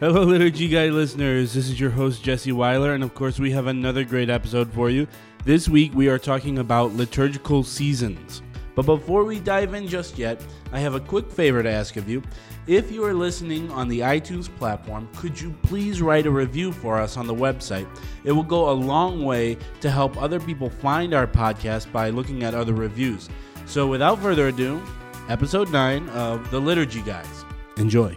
Hello, Liturgy Guy listeners. This is your host, Jesse Weiler, and of course, we have another great episode for you. This week, we are talking about liturgical seasons. But before we dive in just yet, I have a quick favor to ask of you. If you are listening on the iTunes platform, could you please write a review for us on the website? It will go a long way to help other people find our podcast by looking at other reviews. So, without further ado, episode 9 of The Liturgy Guys. Enjoy.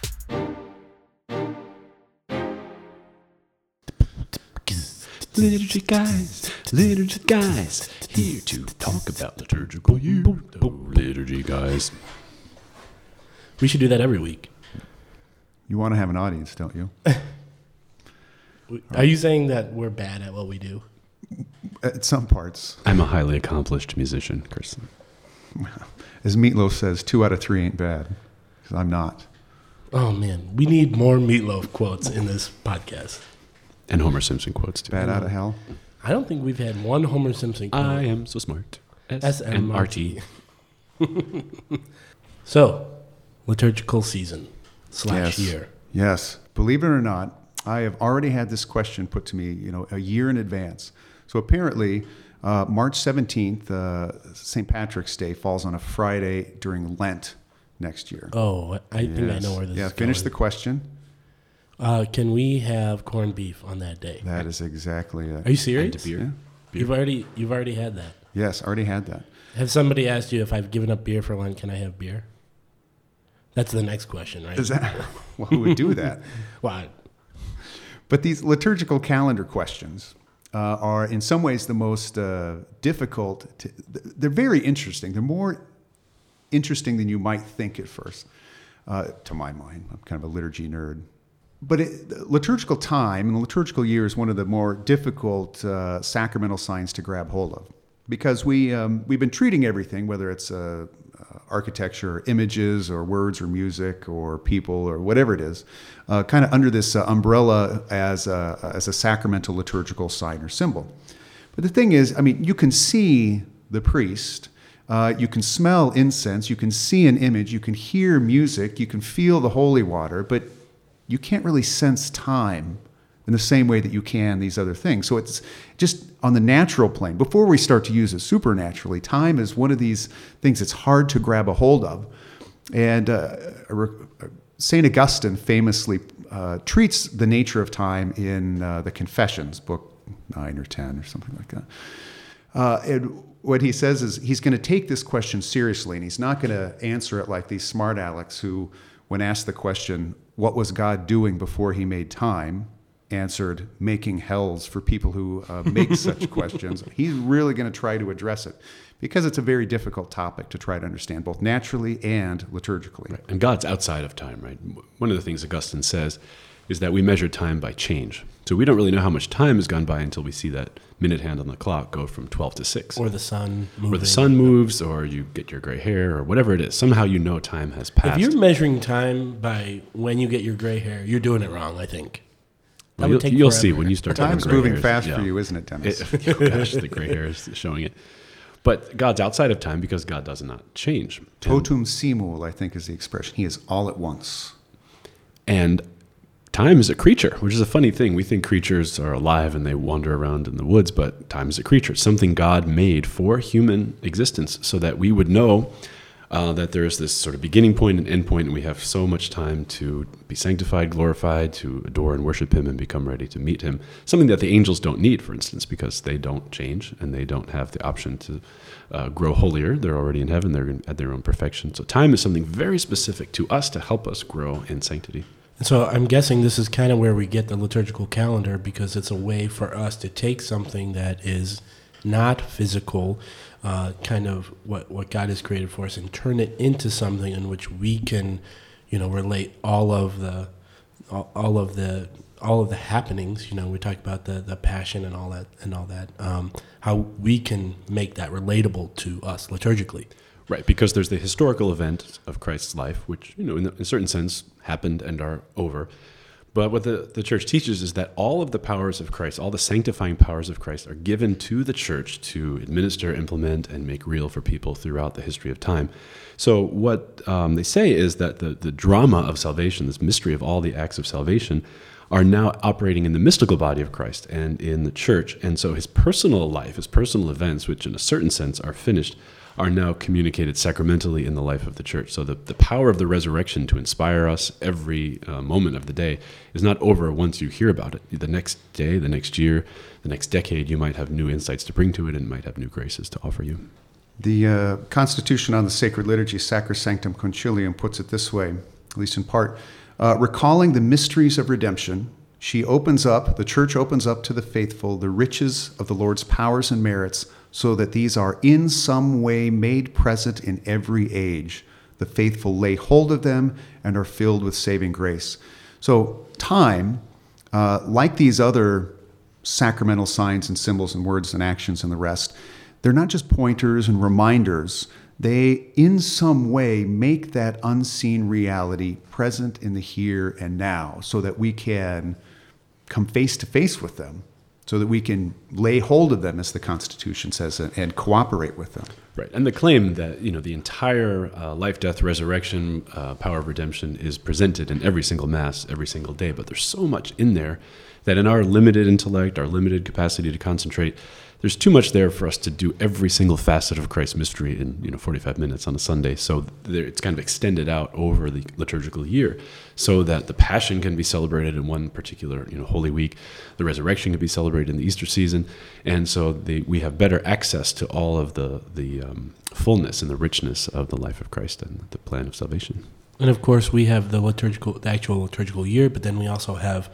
Liturgy guys, liturgy guys, here to talk about liturgical year. Liturgy guys. We should do that every week. You want to have an audience, don't you? Are you saying that we're bad at what we do? At some parts. I'm a highly accomplished musician, Kirsten. As Meatloaf says, two out of three ain't bad. 'Cause I'm not. Oh man, we need more meatloaf quotes in this podcast. And Homer Simpson quotes too. Bat out of hell. I don't think we've had one Homer Simpson quote. I am so smart. S-M-R-T. So, liturgical season slash yes. year. Yes. Believe it or not, I have already had this question put to me, you know, a year in advance. So apparently, uh, March 17th, uh, St. Patrick's Day falls on a Friday during Lent next year. Oh, I think I know where this Yeah, is finish going. the question. Uh, can we have corned beef on that day? That is exactly it. Are you serious? And beer. You've already you've already had that. Yes, already had that. Have somebody asked you if I've given up beer for Lent? Can I have beer? That's the next question, right? Is that, well, who would do that? Well, I- But these liturgical calendar questions uh, are, in some ways, the most uh, difficult. To, they're very interesting. They're more interesting than you might think at first, uh, to my mind. I'm kind of a liturgy nerd. But it, liturgical time and the liturgical year is one of the more difficult uh, sacramental signs to grab hold of because we, um, we've been treating everything, whether it's uh, uh, architecture, or images, or words, or music, or people, or whatever it is, uh, kind of under this uh, umbrella as a, as a sacramental liturgical sign or symbol. But the thing is, I mean, you can see the priest, uh, you can smell incense, you can see an image, you can hear music, you can feel the holy water, but you can't really sense time in the same way that you can these other things. So it's just on the natural plane. Before we start to use it supernaturally, time is one of these things that's hard to grab a hold of. And uh, St. Augustine famously uh, treats the nature of time in uh, the Confessions, book 9 or 10 or something like that. Uh, and what he says is he's going to take this question seriously and he's not going to answer it like these smart alecks who, when asked the question, What was God doing before he made time? answered, Making hells for people who uh, make such questions. He's really going to try to address it because it's a very difficult topic to try to understand, both naturally and liturgically. And God's outside of time, right? One of the things Augustine says is that we measure time by change. So we don't really know how much time has gone by until we see that minute hand on the clock go from 12 to 6. or the sun. or the sun moves, or you get your gray hair, or whatever it is. Somehow you know time has passed. If you're measuring time by when you get your gray hair, you're doing it wrong. I think. Well, you'll, take you'll see when you start. Time's gray moving hairs. fast Yeah. for you, isn't it, Dennis? It, oh gosh, the gray hair is showing it. But God's outside of time because God does not change. Totum simul, I think, is the expression. He is all at once. And time is a creature, which is a funny thing. We think creatures are alive and they wander around in the woods, but time is a creature, It's something God made for human existence so that we would know uh, that there is this sort of beginning point and end point, and we have so much time to be sanctified, glorified, to adore and worship Him and become ready to meet Him. Something that the angels don't need, for instance, because they don't change and they don't have the option to uh, grow holier. They're already in heaven, they're at their own perfection. So time is something very specific to us to help us grow in sanctity. And so I'm guessing this is kind of where we get the liturgical calendar because it's a way for us to take something that is not physical, uh, kind of what, what God has created for us, and turn it into something in which we can, you know, relate all of the all, of the all of the happenings. You know, we talk about the the passion and all that and all that. Um, how we can make that relatable to us liturgically. Right, because there's the historical event of Christ's life, which, you know, in a certain sense happened and are over. But what the, the church teaches is that all of the powers of Christ, all the sanctifying powers of Christ, are given to the church to administer, implement, and make real for people throughout the history of time. So, what um, they say is that the, the drama of salvation, this mystery of all the acts of salvation, are now operating in the mystical body of Christ and in the church. And so, his personal life, his personal events, which in a certain sense are finished, are now communicated sacramentally in the life of the church. So the, the power of the resurrection to inspire us every uh, moment of the day is not over once you hear about it. The next day, the next year, the next decade, you might have new insights to bring to it and might have new graces to offer you. The uh, Constitution on the Sacred Liturgy, Sacrosanctum Concilium, puts it this way, at least in part uh, recalling the mysteries of redemption. She opens up, the church opens up to the faithful the riches of the Lord's powers and merits so that these are in some way made present in every age. The faithful lay hold of them and are filled with saving grace. So, time, uh, like these other sacramental signs and symbols and words and actions and the rest, they're not just pointers and reminders. They, in some way, make that unseen reality present in the here and now so that we can come face to face with them so that we can lay hold of them, as the Constitution says, and cooperate with them. Right, and the claim that you know the entire uh, life, death, resurrection, uh, power of redemption is presented in every single mass, every single day. But there's so much in there that, in our limited intellect, our limited capacity to concentrate, there's too much there for us to do every single facet of Christ's mystery in you know 45 minutes on a Sunday. So there, it's kind of extended out over the liturgical year, so that the Passion can be celebrated in one particular you know Holy Week, the Resurrection can be celebrated in the Easter season, and so the, we have better access to all of the the um, fullness and the richness of the life of Christ and the plan of salvation. And of course, we have the liturgical, the actual liturgical year, but then we also have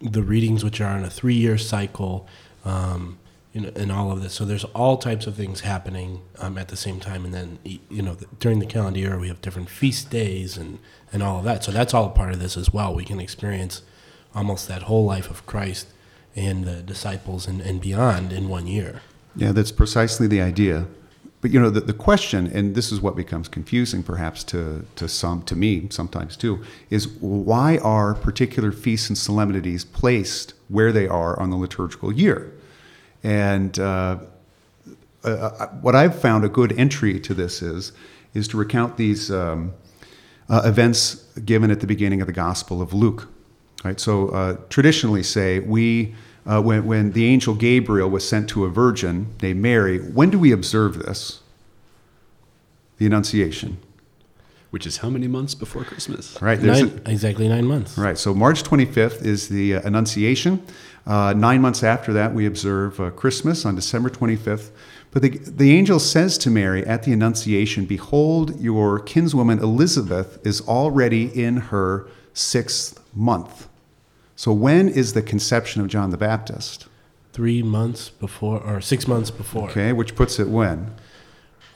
the readings, which are on a three-year cycle. Um, in, in all of this. So there's all types of things happening um, at the same time, and then you know during the calendar year we have different feast days and and all of that. So that's all a part of this as well. We can experience almost that whole life of Christ and the disciples and, and beyond in one year. Yeah, that's precisely the idea. But you know, the, the question, and this is what becomes confusing perhaps to, to some, to me sometimes too, is why are particular feasts and solemnities placed where they are on the liturgical year? And uh, uh, uh, what I've found a good entry to this is is to recount these um, uh, events given at the beginning of the Gospel of Luke. Right. So uh, traditionally, say we uh, when when the angel Gabriel was sent to a virgin named Mary. When do we observe this? The Annunciation. Which is how many months before Christmas? Right. Nine, a, exactly nine months. Right. So March 25th is the Annunciation. Uh, nine months after that, we observe uh, Christmas on December 25th. But the, the angel says to Mary at the Annunciation, Behold, your kinswoman Elizabeth is already in her sixth month. So, when is the conception of John the Baptist? Three months before, or six months before. Okay, which puts it when?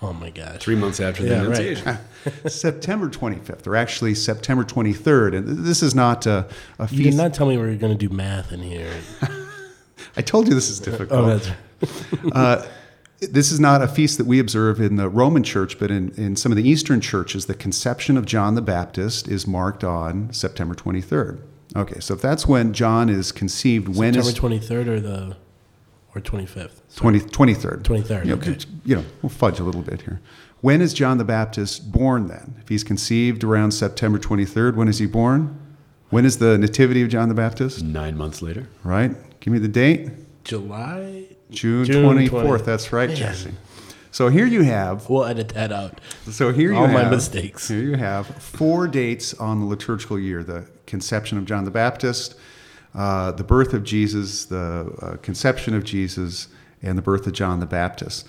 Oh my gosh. Three months after the yeah, Annunciation. Right. September 25th, or actually September 23rd. And this is not a, a feast. You did not tell me we were going to do math in here. I told you this is difficult. oh, that's right. uh, this is not a feast that we observe in the Roman church, but in, in some of the Eastern churches, the conception of John the Baptist is marked on September 23rd. Okay, so if that's when John is conceived, September when is. September 23rd or the or 25th? 20, 23rd. 23rd, you know, okay. You know, we'll fudge a little bit here. When is John the Baptist born then? If he's conceived around September 23rd, when is he born? When is the nativity of John the Baptist? Nine months later. Right. Give me the date. July? June, June 24th. 20. That's right, Man. Jesse. So here you have. We'll edit that out. So here you All have. my mistakes. Here you have four dates on the liturgical year the conception of John the Baptist, uh, the birth of Jesus, the uh, conception of Jesus, and the birth of John the Baptist.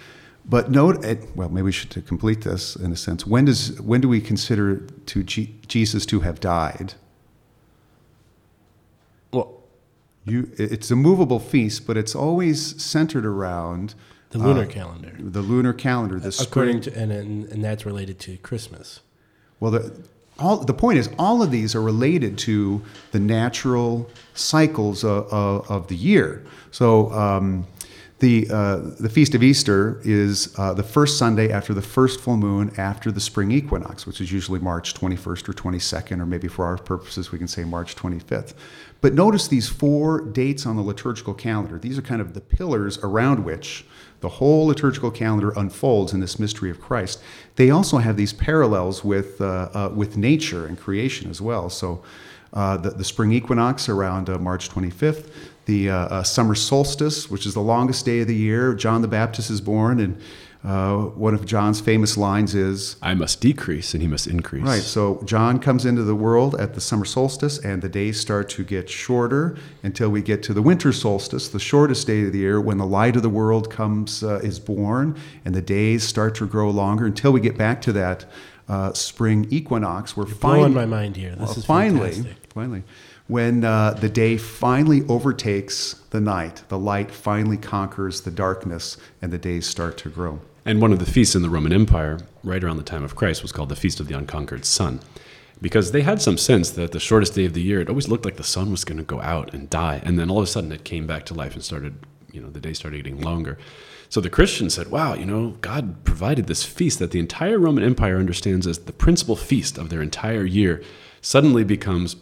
But note, well, maybe we should to complete this in a sense. When does when do we consider to G- Jesus to have died? Well, you it's a movable feast, but it's always centered around the lunar uh, calendar. The lunar calendar. The according spring. to and, and and that's related to Christmas. Well, the, all the point is all of these are related to the natural cycles of, of, of the year. So um, the uh, the feast of Easter is uh, the first Sunday after the first full moon after the spring equinox, which is usually March 21st or 22nd, or maybe for our purposes we can say March 25th. But notice these four dates on the liturgical calendar. These are kind of the pillars around which the whole liturgical calendar unfolds in this mystery of Christ. They also have these parallels with uh, uh, with nature and creation as well. So. Uh, the, the spring equinox around uh, March 25th, the uh, uh, summer solstice, which is the longest day of the year. John the Baptist is born, and uh, one of John's famous lines is I must decrease and he must increase. Right, so John comes into the world at the summer solstice, and the days start to get shorter until we get to the winter solstice, the shortest day of the year, when the light of the world comes uh, is born, and the days start to grow longer until we get back to that uh, spring equinox. We're Blowing my mind here. This well, is finally, fantastic. finally, when uh, the day finally overtakes the night, the light finally conquers the darkness, and the days start to grow. And one of the feasts in the Roman Empire, right around the time of Christ, was called the Feast of the Unconquered Sun. Because they had some sense that the shortest day of the year, it always looked like the sun was going to go out and die. And then all of a sudden it came back to life and started, you know, the day started getting longer. So the Christians said, wow, you know, God provided this feast that the entire Roman Empire understands as the principal feast of their entire year, suddenly becomes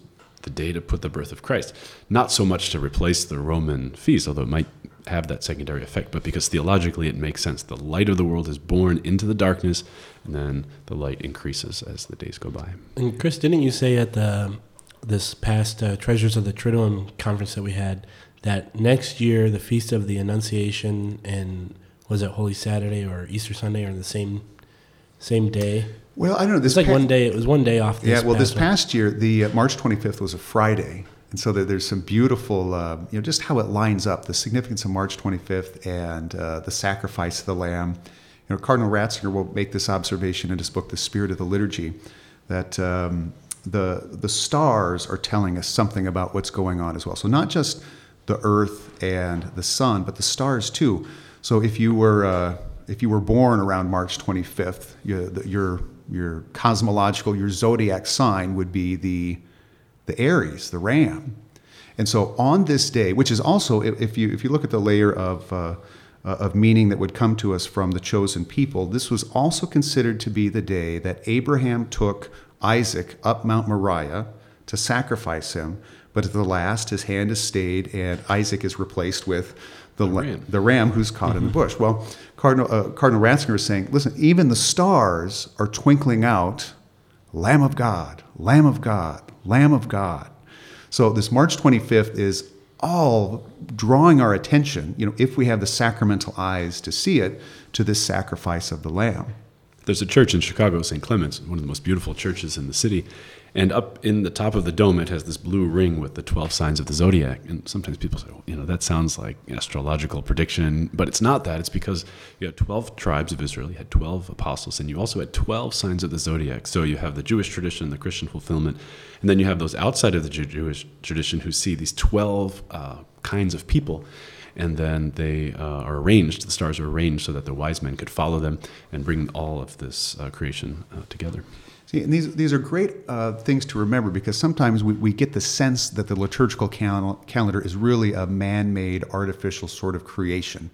the day to put the birth of Christ. Not so much to replace the Roman feast, although it might have that secondary effect, but because theologically it makes sense. The light of the world is born into the darkness, and then the light increases as the days go by. And Chris, didn't you say at the this past uh, Treasures of the Triduum conference that we had that next year the Feast of the Annunciation and was it Holy Saturday or Easter Sunday are the same same day? Well, I don't know. This It's like one day. It was one day off. This Yeah, well, this past year, the uh, March 25th was a Friday, and so there, there's some beautiful, uh, you know, just how it lines up, the significance of March 25th and uh, the sacrifice of the Lamb. You know, Cardinal Ratzinger will make this observation in his book, The Spirit of the Liturgy, that um, the the stars are telling us something about what's going on as well. So not just the Earth and the Sun, but the stars too. So if you were uh, if you were born around March 25th, you, the, your your cosmological, your zodiac sign would be the the Aries, the Ram. And so on this day, which is also, if you if you look at the layer of uh, uh, of meaning that would come to us from the chosen people, this was also considered to be the day that Abraham took Isaac up Mount Moriah to sacrifice him. But at the last, his hand is stayed, and Isaac is replaced with the, la- ram. the ram who's caught in the bush. Well, Cardinal, uh, Cardinal Ratzinger is saying, listen, even the stars are twinkling out, Lamb of God, Lamb of God, Lamb of God. So this March 25th is all drawing our attention, you know, if we have the sacramental eyes to see it, to this sacrifice of the Lamb. There's a church in Chicago, St. Clement's, one of the most beautiful churches in the city. And up in the top of the dome, it has this blue ring with the 12 signs of the zodiac. And sometimes people say, well, you know, that sounds like astrological prediction, but it's not that. It's because you had 12 tribes of Israel, you had 12 apostles, and you also had 12 signs of the zodiac. So you have the Jewish tradition, the Christian fulfillment, and then you have those outside of the Jewish tradition who see these 12 uh, kinds of people and then they uh, are arranged. The stars are arranged so that the wise men could follow them and bring all of this uh, creation uh, together. See, and these, these are great uh, things to remember because sometimes we, we get the sense that the liturgical cal- calendar is really a man made, artificial sort of creation.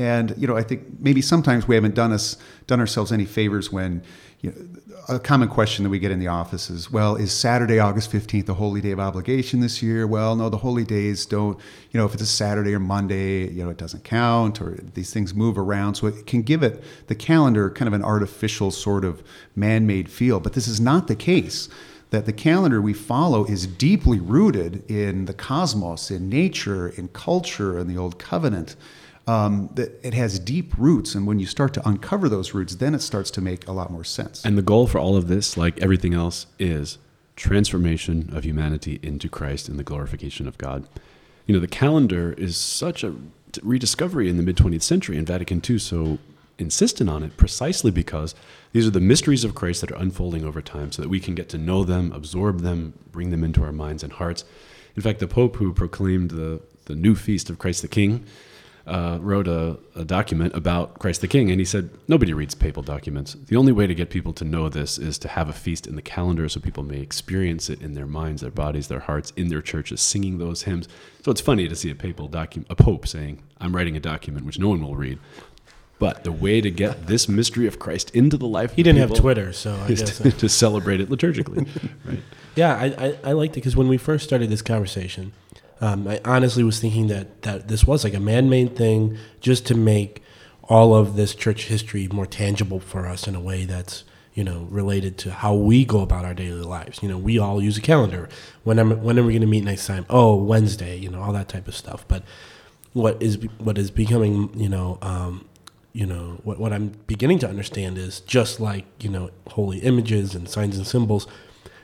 And, you know, I think maybe sometimes we haven't done, us, done ourselves any favors when, you know, a common question that we get in the office is, well, is Saturday, August 15th, a holy day of obligation this year? Well, no, the holy days don't, you know, if it's a Saturday or Monday, you know, it doesn't count or these things move around. So it can give it, the calendar, kind of an artificial sort of man made feel. But this is not the case. That the calendar we follow is deeply rooted in the cosmos, in nature, in culture, in the Old Covenant. Um, that it has deep roots, and when you start to uncover those roots, then it starts to make a lot more sense. And the goal for all of this, like everything else, is transformation of humanity into Christ and the glorification of God. You know, the calendar is such a rediscovery in the mid 20th century, and Vatican II so insistent on it precisely because these are the mysteries of Christ that are unfolding over time so that we can get to know them, absorb them, bring them into our minds and hearts. In fact, the Pope who proclaimed the, the new feast of Christ the King uh, wrote a, a document about Christ the King, and he said nobody reads papal documents. The only way to get people to know this is to have a feast in the calendar, so people may experience it in their minds, their bodies, their hearts, in their churches, singing those hymns. So it's funny to see a papal document, a pope saying, "I'm writing a document which no one will read." But the way to get this mystery of Christ into the life He of didn't have Twitter, so I guess. to, to celebrate it liturgically. right. Yeah, I, I, I liked it because when we first started this conversation, um, I honestly was thinking that, that this was like a man made thing just to make all of this church history more tangible for us in a way that's you know related to how we go about our daily lives. You know, we all use a calendar. When am when are we going to meet next time? Oh, Wednesday. You know, all that type of stuff. But what is what is becoming you know um, you know what what I'm beginning to understand is just like you know holy images and signs and symbols.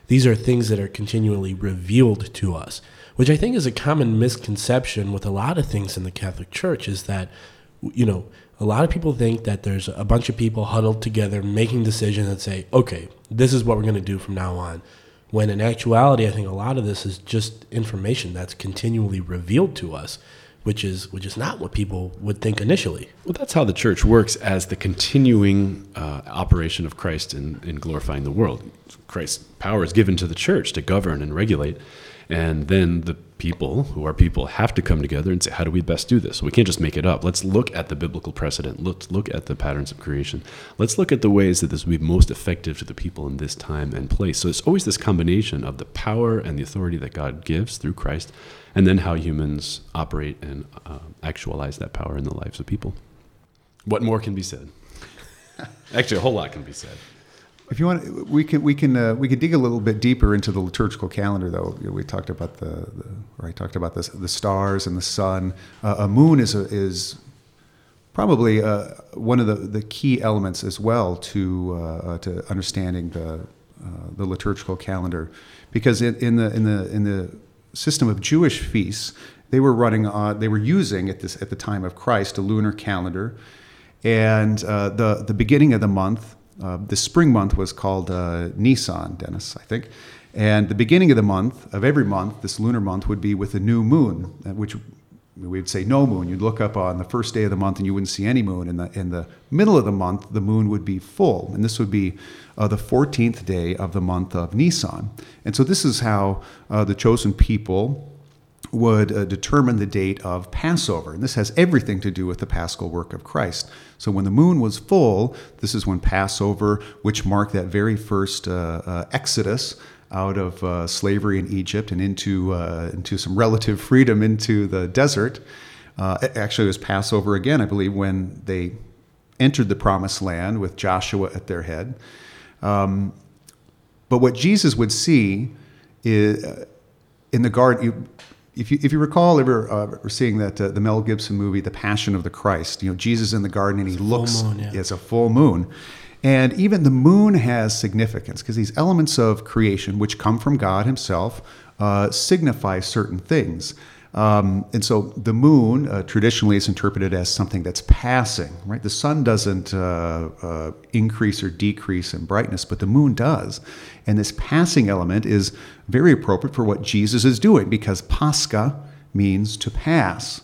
These are things that are continually revealed to us, which I think is a common misconception with a lot of things in the Catholic Church. Is that you know a lot of people think that there's a bunch of people huddled together making decisions that say, okay, this is what we're going to do from now on. When in actuality, I think a lot of this is just information that's continually revealed to us, which is which is not what people would think initially. Well, that's how the church works as the continuing uh, operation of Christ in, in glorifying the world. Christ's power is given to the church to govern and regulate. And then the people, who are people, have to come together and say, how do we best do this? We can't just make it up. Let's look at the biblical precedent. Let's look at the patterns of creation. Let's look at the ways that this will be most effective to the people in this time and place. So it's always this combination of the power and the authority that God gives through Christ, and then how humans operate and uh, actualize that power in the lives of people. What more can be said? Actually, a whole lot can be said. If you want, we can we can uh, we can dig a little bit deeper into the liturgical calendar, though. We talked about the, the or I talked about this, the stars and the sun. Uh, a moon is a, is probably uh, one of the, the key elements as well to uh, uh, to understanding the uh, the liturgical calendar, because in, in the in the in the system of Jewish feasts, they were running on they were using at this at the time of Christ a lunar calendar, and uh, the the beginning of the month, uh, the spring month was called uh, Nisan, Dennis, I think. And the beginning of the month, of every month, this lunar month, would be with a new moon, uh, which we would say no moon. You'd look up on the first day of the month and you wouldn't see any moon. In the, in the middle of the month, the moon would be full. And this would be uh, the 14th day of the month of Nisan. And so this is how uh, the chosen people would uh, determine the date of Passover. And this has everything to do with the paschal work of Christ. So when the moon was full, this is when Passover, which marked that very first uh, uh, exodus out of uh, slavery in Egypt and into, uh, into some relative freedom into the desert. Uh, actually, it was Passover again, I believe, when they entered the promised land with Joshua at their head. Um, but what Jesus would see is, uh, in the garden, you, if you, if you recall ever uh, seeing that uh, the Mel Gibson movie, The Passion of the Christ, you know Jesus in the garden and he looks, moon, yeah. it's a full moon, and even the moon has significance because these elements of creation, which come from God Himself, uh, signify certain things. Um, and so the moon uh, traditionally is interpreted as something that's passing, right? The sun doesn't uh, uh, increase or decrease in brightness, but the moon does. And this passing element is very appropriate for what Jesus is doing because Pascha means to pass.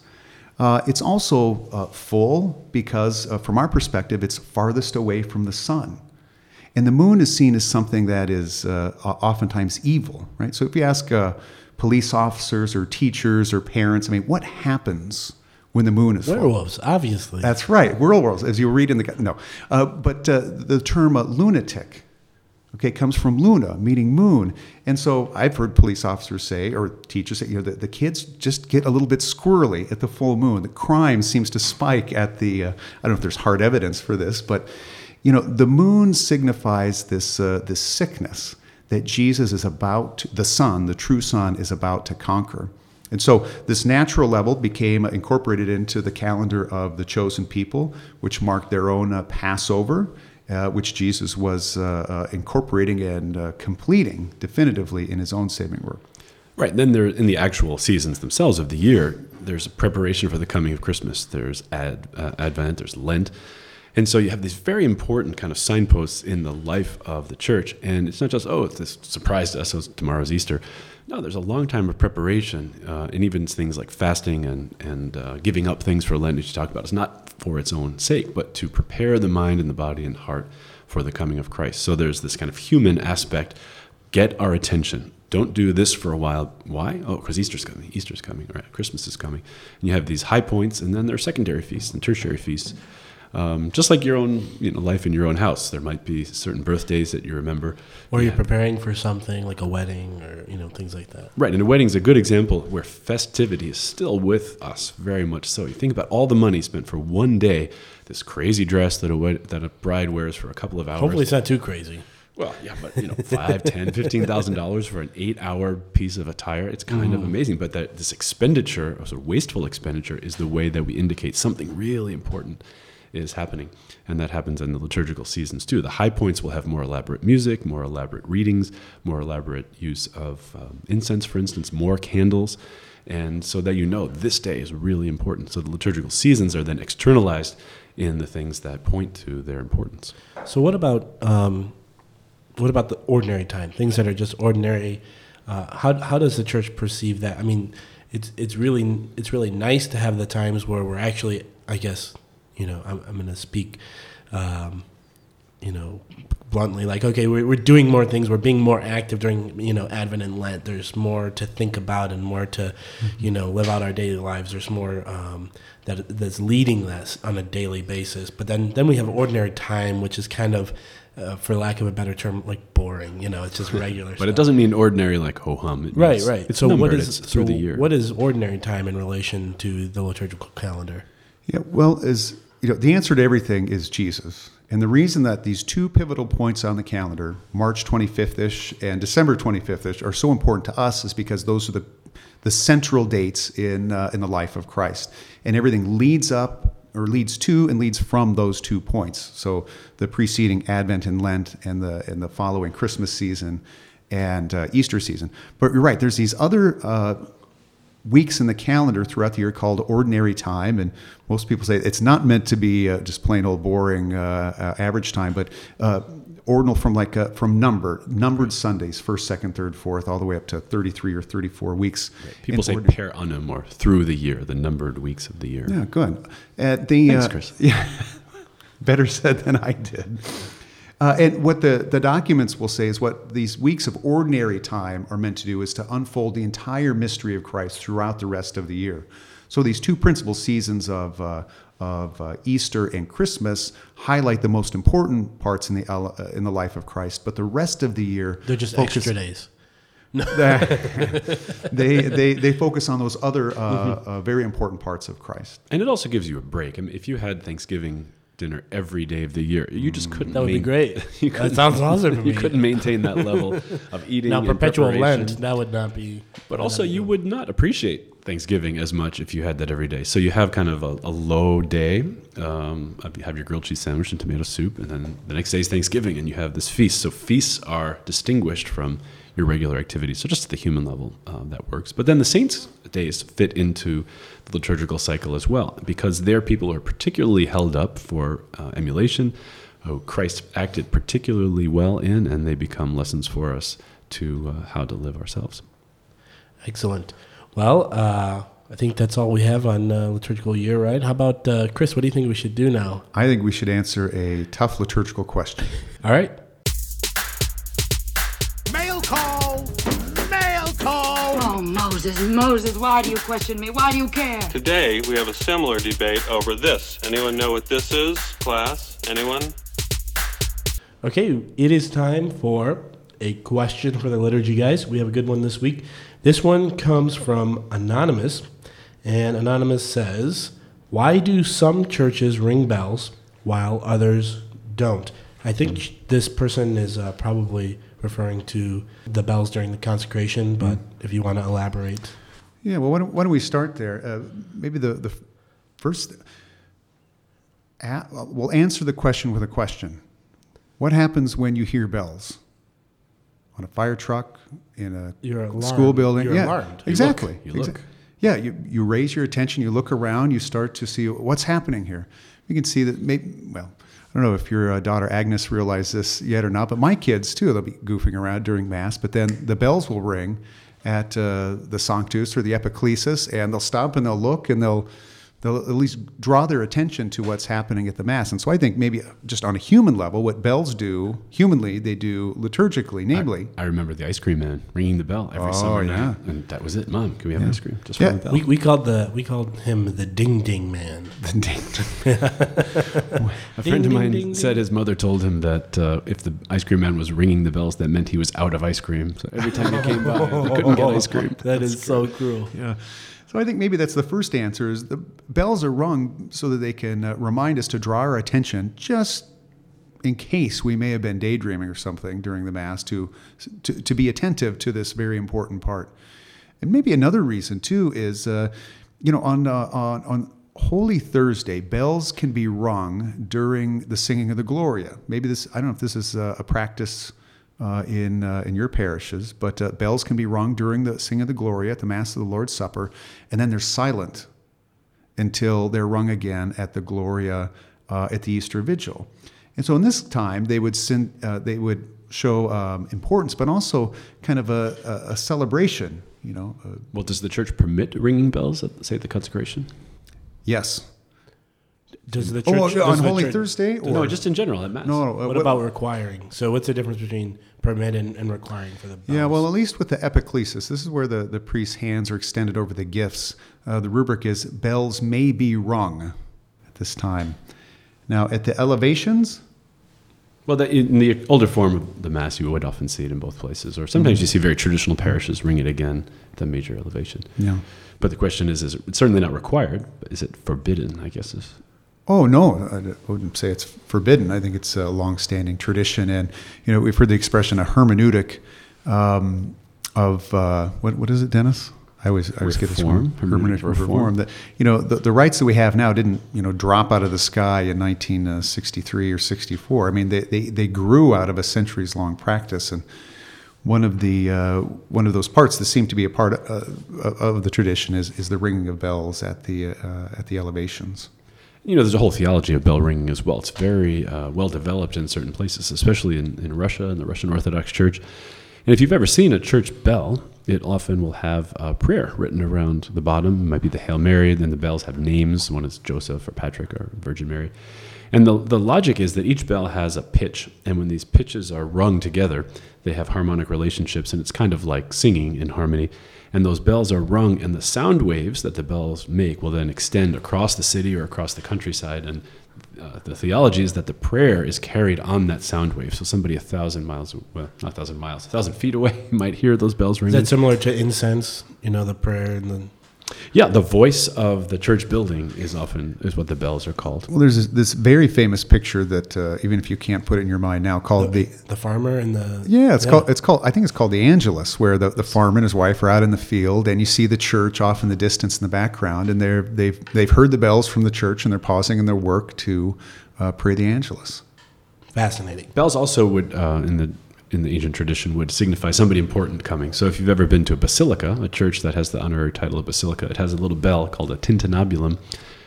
Uh, it's also uh, full because, uh, from our perspective, it's farthest away from the sun. And the moon is seen as something that is uh, oftentimes evil, right? So if you ask uh, police officers or teachers or parents, I mean, what happens when the moon is full? Werewolves, obviously. That's right, werewolves, as you read in the no. Uh, but uh, the term uh, lunatic, okay, comes from luna, meaning moon. And so I've heard police officers say, or teachers say, you know, the, the kids just get a little bit squirrely at the full moon. The crime seems to spike at the. Uh, I don't know if there's hard evidence for this, but you know, the moon signifies this uh, this sickness that Jesus is about, to, the Son, the true Son, is about to conquer. And so this natural level became incorporated into the calendar of the chosen people, which marked their own uh, Passover, uh, which Jesus was uh, uh incorporating and uh, completing definitively in his own saving work. Right. Then there, in the actual seasons themselves of the year, there's preparation for the coming of Christmas. There's Ad, Advent. There's Lent. And so you have these very important kind of signposts in the life of the church. And it's not just, oh, it's this surprised us, so tomorrow's Easter. No, there's a long time of preparation, uh, and even things like fasting and, and uh, giving up things for Lent, which you talk about. It's not for its own sake, but to prepare the mind and the body and heart for the coming of Christ. So there's this kind of human aspect. Get our attention. Don't do this for a while. Why? Oh, because Easter's coming. Easter's coming. Right? Christmas is coming. And you have these high points, and then there are secondary feasts and tertiary feasts. Um, just like your own you know, life in your own house, there might be certain birthdays that you remember. Or You you're preparing for something like a wedding or you know things like that. Right, and a wedding's a good example where festivity is still with us very much so. You think about all the money spent for one day, this crazy dress that a wed- that a bride wears for a couple of hours. Hopefully, it's not too crazy. Well, yeah, but you know, five, ten, fifteen thousand dollars for an eight-hour piece of attire. It's kind of amazing. But that this expenditure, or sort of wasteful expenditure, is the way that we indicate something really important is happening, and that happens in the liturgical seasons too. The high points will have more elaborate music, more elaborate readings, more elaborate use of um, incense, for instance, more candles. And so that you know this day is really important. So the liturgical seasons are then externalized in the things that point to their importance. So what about um, what about the ordinary time? Things that are just ordinary. Uh, how how does the church perceive that? I mean, it's it's really it's really nice to have the times where we're actually, I guess, you know, I'm, I'm going to speak, um, you know, bluntly, like okay, we're we're doing more things. We're being more active during you know Advent and Lent. There's more to think about and more to, you know, live out our daily lives. There's more. Um, that, that's leading us on a daily basis, but then then we have ordinary time, which is kind of, uh, for lack of a better term, like boring. You know, it's just regular. But it doesn't mean ordinary like ho hum. Right, right. So what numbered, is it's through the year. What is ordinary time in relation to the liturgical calendar? Yeah, well, as you know, the answer to everything is Jesus. And the reason that these two pivotal points on the calendar, March 25th ish and December 25th ish, are so important to us is because those are the, the central dates in, uh, in the life of Christ. And everything leads up or leads to and leads from those two points. So the preceding Advent and Lent and the, and the following Christmas season and uh, Easter season. But you're right, there's these other. Uh, weeks in the calendar throughout the year called ordinary time and most people say it's not meant to be uh, just plain old boring uh, uh, average time but uh, ordinal from like uh, from number numbered sundays first second third fourth all the way up to 33 or 34 weeks People say ordinary- per annum or through the year, the numbered weeks of the year. yeah good uh, the, Thanks, Chris. yeah better said than i did uh, and what the, the documents will say is what these weeks of ordinary time are meant to do is to unfold the entire mystery of Christ throughout the rest of the year. So these two principal seasons of, uh, of uh, Easter and Christmas highlight the most important parts in the, uh, in the life of Christ, but the rest of the year They're just focus- extra days. they, they, they focus on those other uh, uh, very important parts of Christ. And it also gives you a break. I mean, if you had Thanksgiving dinner every day of the year, you just couldn't. That would be great. You that sounds awesome to me. You couldn't maintain that level of eating. now perpetual. Lent. That would not be. But also, you would not appreciate Thanksgiving as much if you had that every day. So you have kind of a, a low day. Um, you have your grilled cheese sandwich and tomato soup, and then the next day is Thanksgiving, and you have this feast. So feasts are distinguished from your regular activities. So just at the human level, uh, that works. But then the saints' days fit into the liturgical cycle as well, because they're people are particularly held up for uh, emulation. Who Christ acted particularly well in, and they become lessons for us to uh, how to live ourselves. Excellent. Well, uh, I think that's all we have on uh, liturgical year, right? How about uh, Chris? What do you think we should do now? I think we should answer a tough liturgical question. All right. Moses, Moses, why do you question me? Why do you care? Today, we have a similar debate over this. Anyone know what this is, class? Anyone? Okay, it is time for a question for the liturgy guys. We have a good one this week. This one comes from Anonymous, and Anonymous says, Why do some churches ring bells while others don't? I think this person is uh, probably referring to the bells during the consecration, but if you want to elaborate. Yeah, well, why don't, why don't we start there? Uh, maybe the, the first, a, we'll answer the question with a question. What happens when you hear bells? On a fire truck, in a You're alarmed. school building? You're yeah, alarmed. You exactly. look. You look. Yeah, you, you raise your attention, you look around, you start to see what's happening here. you can see that maybe well. I don't know if your uh, daughter Agnes realized this yet or not, but my kids too, they'll be goofing around during Mass, but then the bells will ring at uh, the Sanctus or the Epiclesis, and they'll stop and they'll look and they'll they'll at least draw their attention to what's happening at the mass. And so I think maybe just on a human level, what bells do humanly, they do liturgically, namely. I, I remember the ice cream man ringing the bell every Oh, summer yeah. night, and that was it. Mom, can we have ice cream? Just Yeah. ring the bell. We, we called the we called him the Ding Ding Man. The Ding. A friend of mine ding, said his mother told him that uh, if the ice cream man was ringing the bells, that meant he was out of ice cream. So every time he came by, he couldn't get ice cream. That is so cruel. Yeah. So I think maybe that's the first answer is the bells are rung so that they can uh, remind us to draw our attention just in case we may have been daydreaming or something during the mass to, to, to be attentive to this very important part. And maybe another reason too is, uh, you know, on, uh, on, on Holy Thursday, bells can be rung during the singing of the Gloria. Maybe this, I don't know if this is uh, a practice uh, in, uh, in your parishes, but uh, bells can be rung during the singing of the Gloria at the Mass of the Lord's Supper, and then they're silent until they're rung again at the Gloria uh, at the Easter Vigil. And so in this time, they would send, uh, they would show um, importance, but also kind of a, a, a celebration. You know, uh, Well, does the church permit ringing bells at, say, the consecration? yes. Does the Oh, church on does the Holy church- Thursday, or No, just in general at Mass. no, no. uh, What about requiring? So what's the difference between permit and, and requiring for the bells? Yeah, well, at least with the epiclesis, this is where the, the priest's hands are extended over the gifts. Uh, the rubric is bells may be rung at this time. Now, at the elevations, Well, the, in the older form of the Mass, you would often see it in both places, or sometimes you see very traditional parishes ring it again at the major elevation. Yeah. But the question is, is it's certainly not required, but is it forbidden, I guess is. Oh no, I wouldn't say it's forbidden. I think it's a long-standing tradition, and you know we've heard the expression a hermeneutic um, of uh, what what is it, Dennis? I always I always get this wrong. Hermeneutic reform? reform. That you know the, the rites that we have now didn't you know drop out of the sky in 1963 or 64. I mean they they, they grew out of a centuries-long practice, and one of the uh, one of those parts that seem to be a part of, uh, of the tradition is is the ringing of bells at the uh, at the elevations. You know, there's a whole theology of bell ringing as well. It's very uh, well developed in certain places, especially in, in Russia and the Russian Orthodox Church. And if you've ever seen a church bell, it often will have a prayer written around the bottom. It might be the Hail Mary, then the bells have names. One is Joseph or Patrick or Virgin Mary. And the, the logic is that each bell has a pitch, and when these pitches are rung together, they have harmonic relationships, and it's kind of like singing in harmony. And those bells are rung, and the sound waves that the bells make will then extend across the city or across the countryside. And uh, the theology is that the prayer is carried on that sound wave. So somebody a thousand miles, well, not a thousand miles, a thousand feet away might hear those bells ringing. Is that similar to incense? You know, the prayer and the yeah, the voice of the church building is often is what the bells are called. Well, there's this, this very famous picture that uh, even if you can't put it in your mind now, called the, the farmer and the yeah, it's called it's called I think it's called the Angelus, where the, the farmer and his wife are out in the field, and you see the church off in the distance in the background, and they're they've they've heard the bells from the church, and they're pausing in their work to uh, pray the Angelus. fascinating. Bells also would uh, in the in the ancient tradition would signify somebody important coming. So if you've ever been to a basilica, a church that has the honorary title of basilica, it has a little bell called a tintinnabulum.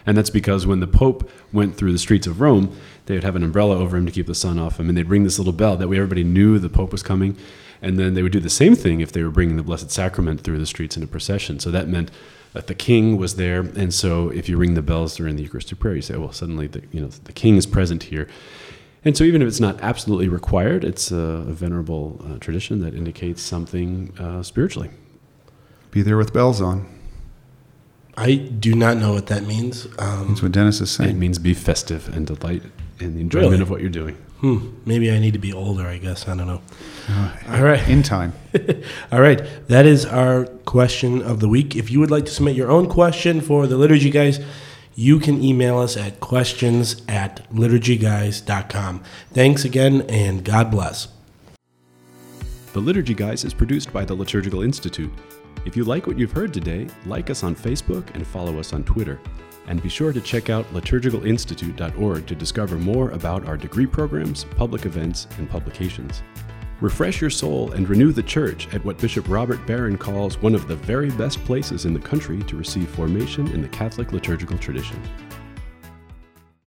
And that's because when the Pope went through the streets of Rome, they would have an umbrella over him to keep the sun off him, and they'd ring this little bell. That way, everybody knew the Pope was coming. And then they would do the same thing if they were bringing the Blessed Sacrament through the streets in a procession. So that meant that the King was there, and so if you ring the bells during the Eucharistic prayer, you say, oh, "Well, suddenly the you know the King is present here." And so, even if it's not absolutely required, it's a, a venerable uh, tradition that indicates something uh, spiritually. Be there with bells on. I do not know what that means. Um, That's what Dennis is saying. It means be festive and delight in the enjoyment Really? of what you're doing. hmm, maybe I need to be older. I guess I don't know. All right. In time. All right. That is our question of the week. If you would like to submit your own question for the liturgy guys, you can email us at questions at liturgyguys.com. Thanks again, and God bless. The Liturgy Guys is produced by the Liturgical Institute. If you like what you've heard today, like us on Facebook and follow us on Twitter. And be sure to check out liturgicalinstitute.org to discover more about our degree programs, public events, and publications. Refresh your soul and renew the church at what Bishop Robert Barron calls one of the very best places in the country to receive formation in the Catholic liturgical tradition.